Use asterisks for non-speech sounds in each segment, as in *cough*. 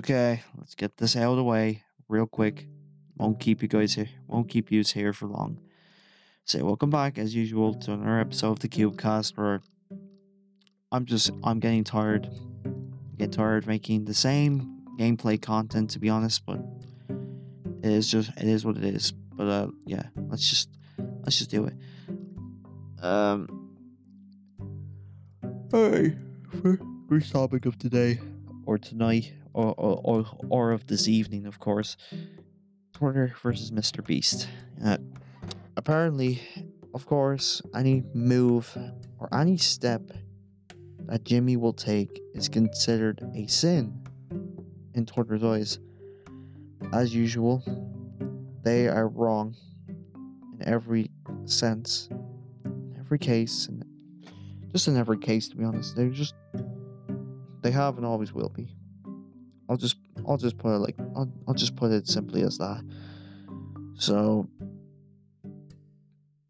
Okay, let's get this out of the way real quick. Won't keep you guys here. Won't keep you here for long. So welcome back as usual to another episode of the Cubecast where I'm just I'm getting tired. I get tired making the same gameplay content to be honest, but it is just it is what it is. But uh yeah, let's just let's just do it. Um Hey, first topic of today or tonight or, or, or, of this evening, of course. Twitter versus Mr. Beast. Uh, apparently, of course, any move or any step that Jimmy will take is considered a sin in Twitter's eyes. As usual, they are wrong in every sense, in every case, and just in every case, to be honest. They're just they have and always will be. I'll just I'll just put it like I'll, I'll just put it simply as that. So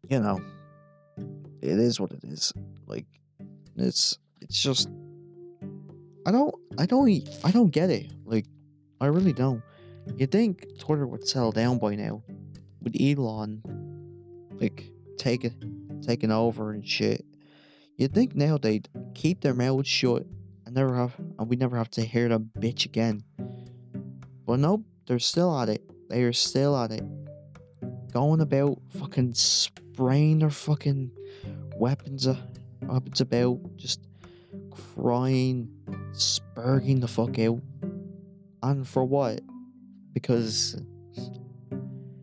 you know, it is what it is. Like it's it's just I don't I don't I don't get it. Like I really don't. You think Twitter would settle down by now with Elon like taking taking over and shit. You'd think now they'd keep their mouths shut and never have and we never have to hear them bitch again. But nope, they're still at it. They are still at it. Going about fucking spraying their fucking weapons uh, weapons about, just crying, spurging the fuck out. And for what? Because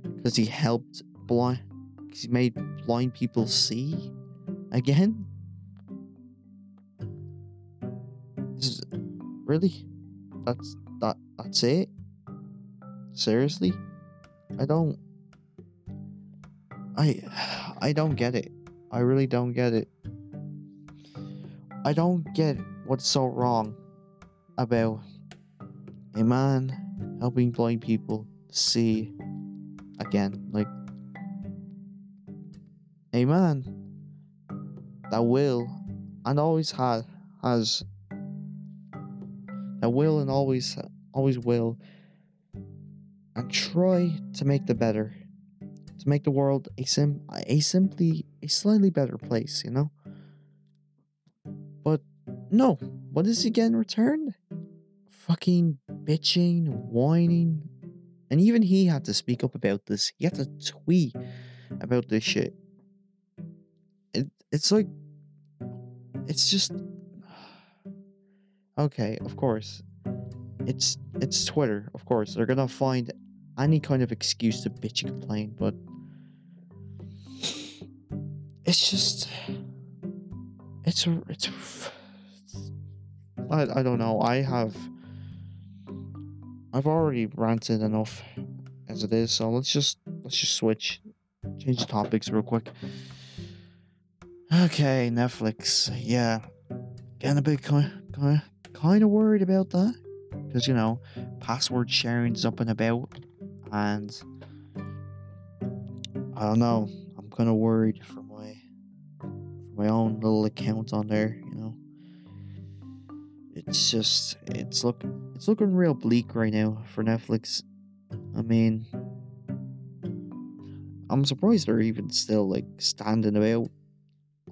because he helped blind because he made blind people see again? Really? That's that that's it? Seriously? I don't I I don't get it. I really don't get it. I don't get what's so wrong about a man helping blind people see again. Like a man that will and always had has that will and mm. always uh, always will. And try to make the better to make the world a sim a simply a slightly better place you know? But no what does he get in return fucking bitching whining and even he had to speak up about this. He had to tweet about this shit. It, it's like it's just okay of course. It's it's twitter of course. They're gonna find any kind of excuse to bitch and complain but it's just it's a it's I, I don't know. I have i've already ranted enough as it is so let's just let's just switch change the topics real quick. Okay, Netflix. Yeah, getting a bit kind, kind, kind of worried about that because you know, password sharing's up and about, and I don't know. I'm kind of worried for my for my own little account on there. You know, it's just it's look it's looking real bleak right now for Netflix. I mean, I'm surprised they're even still like standing about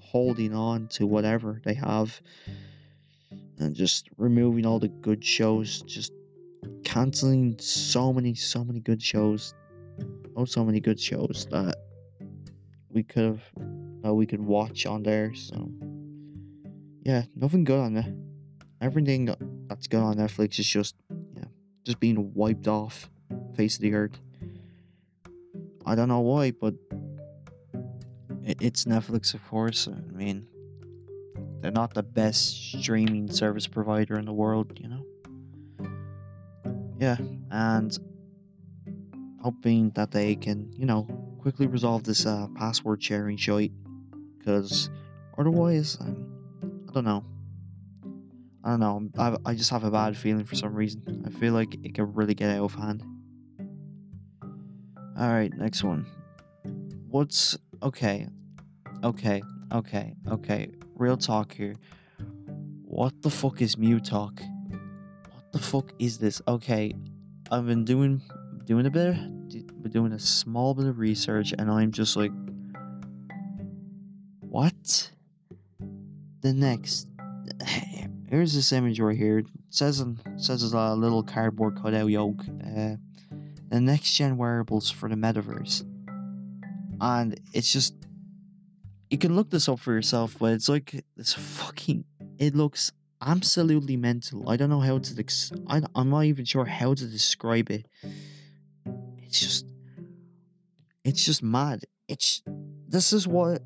holding on to whatever they have and just removing all the good shows, just canceling so many, so many good shows. Oh, so many good shows that we could have, we could watch on there. So, yeah, nothing good on there. Everything that's good on Netflix is just, yeah, just being wiped off face of the earth. I don't know why, but it's Netflix, of course. I mean, they're not the best streaming service provider in the world, you know? Yeah, and hoping that they can, you know, quickly resolve this uh, password sharing shite. Because otherwise, I don't know. I don't know. I, I just have a bad feeling for some reason. I feel like it could really get out of hand. Alright, next one. What's okay, okay, okay, okay. Real talk here. What the fuck is Mutalk? What the fuck is this? Okay, I've been doing doing a bit, been doing a small bit of research, and I'm just like, what? The next, *sighs* here's this image right here. It says it says it's a little cardboard cutout yoke. Uh, the next gen wearables for the metaverse, and it's just you can look this up for yourself, but it's like this fucking. It looks absolutely mental. I don't know how to. Ex- I, I'm not even sure how to describe it. It's just. It's just mad. It's. This is what.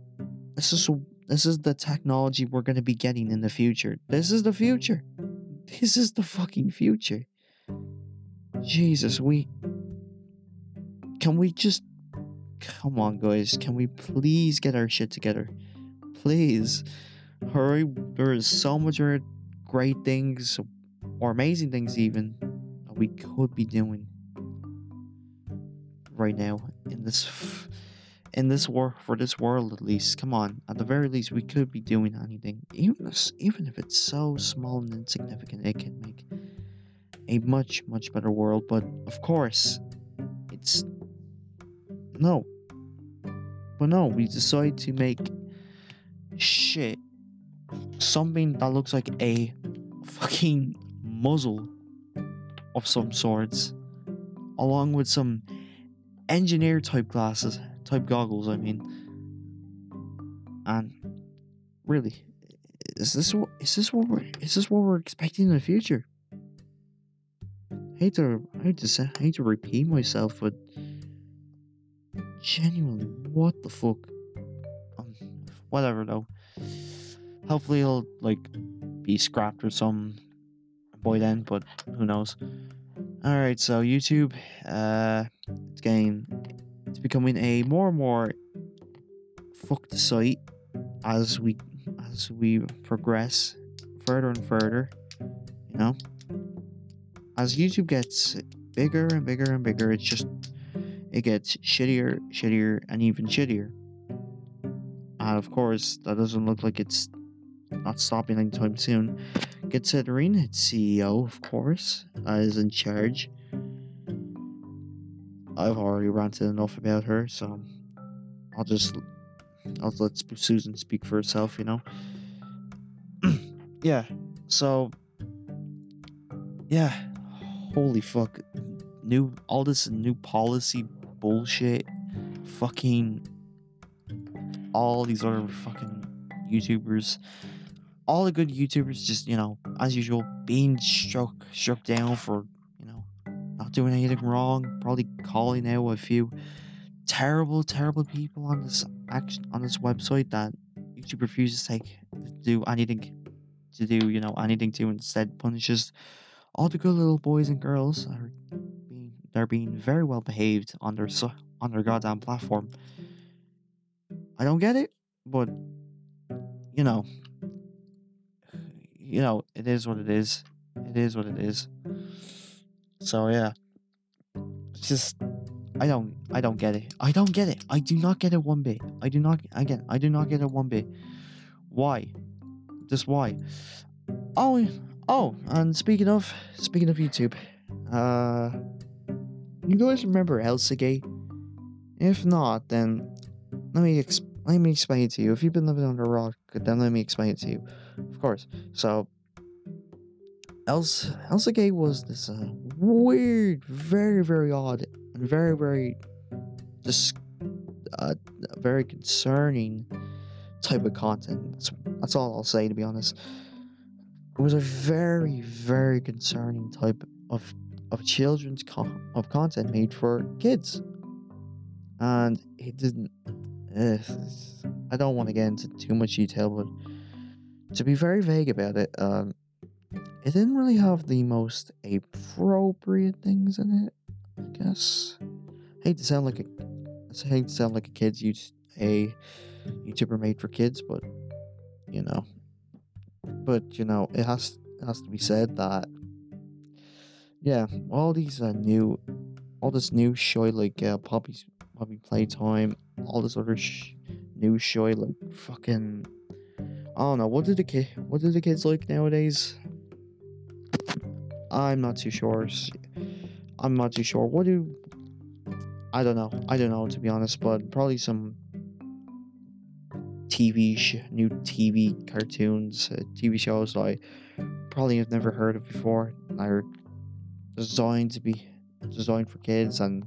This is. This is the technology we're going to be getting in the future. This is the future. This is the fucking future. Jesus, we. Can we just. Come on, guys. Can we please get our shit together? Please. Hurry. There is so much great things, or amazing things, even, that we could be doing right now in this. In this war for this world, at least, come on. At the very least, we could be doing anything, even if, even if it's so small and insignificant. It can make a much, much better world. But of course, it's no. But no, we decided to make shit something that looks like a fucking muzzle of some sorts, along with some engineer type glasses, type goggles, I mean. And really, is this what is this what we're is this what we're expecting in the future? I hate to I hate to say I hate to repeat myself, but genuinely, what the fuck? Um, whatever though. Hopefully it'll like be scrapped or some by then, but who knows? All right, so YouTube, uh, it's getting, it's becoming a more and more fucked site as we as we progress further and further. You know, as YouTube gets bigger and bigger and bigger, it's just it gets shittier, shittier, and even shittier. And of course, that doesn't look like it's not stopping anytime soon. Considering its CEO, of course, is in charge. I've already ranted enough about her, so I'll just I'll let Susan speak for herself, you know. *clears throat* yeah. So yeah, holy fuck, new all this new policy bullshit, fucking all these other fucking YouTubers. All the good YouTubers just, you know, as usual, being struck struck down for, you know, not doing anything wrong, probably calling out a few terrible, terrible people on this action on this website that YouTube refuses to take to do anything to do, you know, anything to instead punishes all the good little boys and girls are they're being very well behaved on their on their goddamn platform. I don't get it, but you know, you know, it is what it is. It is what it is. So yeah. It's just I don't I don't get it. I don't get it. I do not get it one bit. I do not again, I do not get it one bit. Why? Just why? Oh oh, and speaking of speaking of YouTube, uh you guys remember Elsagate? If not, then let me exp- let me explain it to you. If you've been living under a rock, then let me explain it to you. Of course. So, Els Elsagate was this uh, weird, very, very odd, and very, very just uh, very concerning type of content. That's, that's all I'll say, to be honest. It was a very, very concerning type of of children's con- of content made for kids, and it didn't. Uh, I don't want to get into too much detail, but to be very vague about it, um, it didn't really have the most appropriate things in it. I guess. I hate to sound like a, I hate to sound like a kid's a YouTuber made for kids, but you know, but you know, it has it has to be said that yeah, all these uh, new, all this new show like uh, Poppy's Poppy Playtime, all this other sh- new show like fucking I don't know. What do the kid? What do the kids like nowadays? I'm not too sure. I'm not too sure. What do I don't know. I don't know to be honest, but probably some TV sh- new TV cartoons, uh, TV shows that I probably have never heard of before. Are designed to be designed for kids, and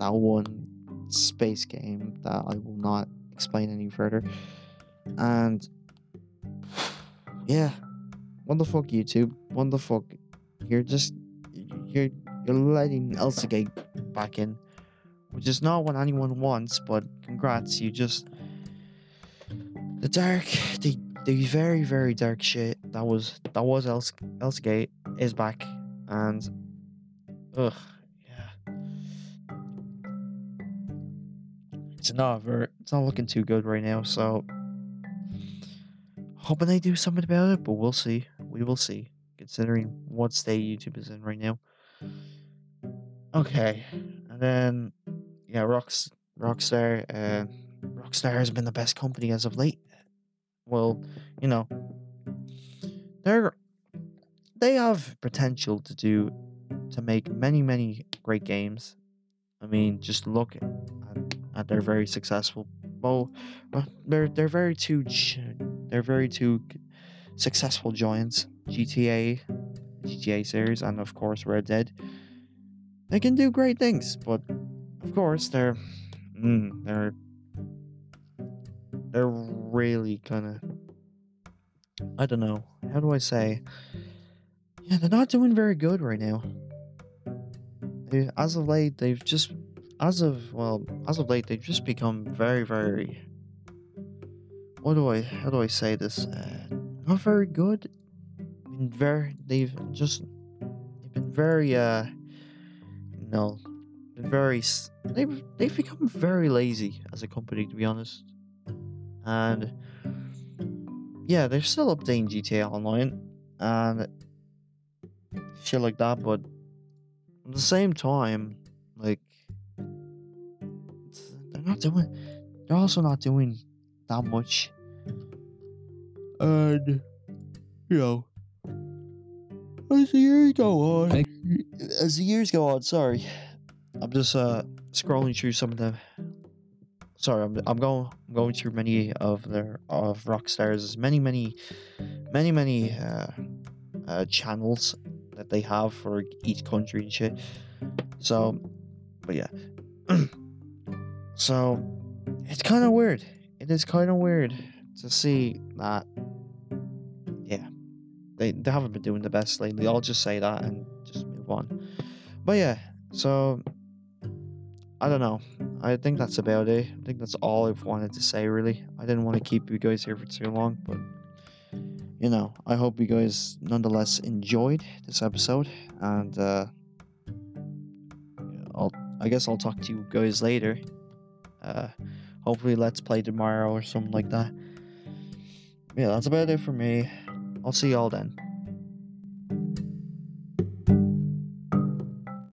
that one space game that I will not explain any further. And yeah, what the fuck, YouTube? What the fuck? You're just you're you're letting Elsa Gate back in, which is not what anyone wants. But congrats, you just the dark, the the very very dark shit that was that was Elsa, Elsa Gate is back, and ugh, yeah, it's not it's not looking too good right now. So hoping they do something about it, but we'll see. We will see, considering what state YouTube is in right now. Okay, and then yeah, Rocks Rockstar. Uh, Rockstar has been the best company as of late. Well, you know, they're they have potential to do to make many many great games. I mean, just look at, at their very successful. Well, well, they're they're very two they're very two successful giants. GTA, GTA series, and of course Red Dead. They can do great things, but of course they're mm, they're they're really kind of I don't know how do I say yeah they're not doing very good right now. As of late, they've just as of well as of late they've just become very very what do I how do I say this uh, not very good. I very they've just they've been very uh you know been very they've they've become very lazy as a company to be honest and yeah they're still updating gta online and shit like that but at the same time like they're not doing they're also not doing that much. And you know as the years go on as the years go on sorry i'm just uh scrolling through some of the sorry i'm, I'm going i'm going through many of their of rockstar's many many many many uh, uh channels that they have for each country and shit. So but yeah. *clears throat* So it's kind of weird. It is kind of weird to see that yeah they, they haven't been doing the best lately. I'll just say that and just move on. But yeah so i don't know. I think that's about it. I think that's all i've wanted to say really. I didn't want to keep you guys here for too long but you know i hope you guys nonetheless enjoyed this episode and uh i'll i guess i'll talk to you guys later. Uh hopefully let's play tomorrow or something like that. Yeah that's about it for me. I'll see y'all then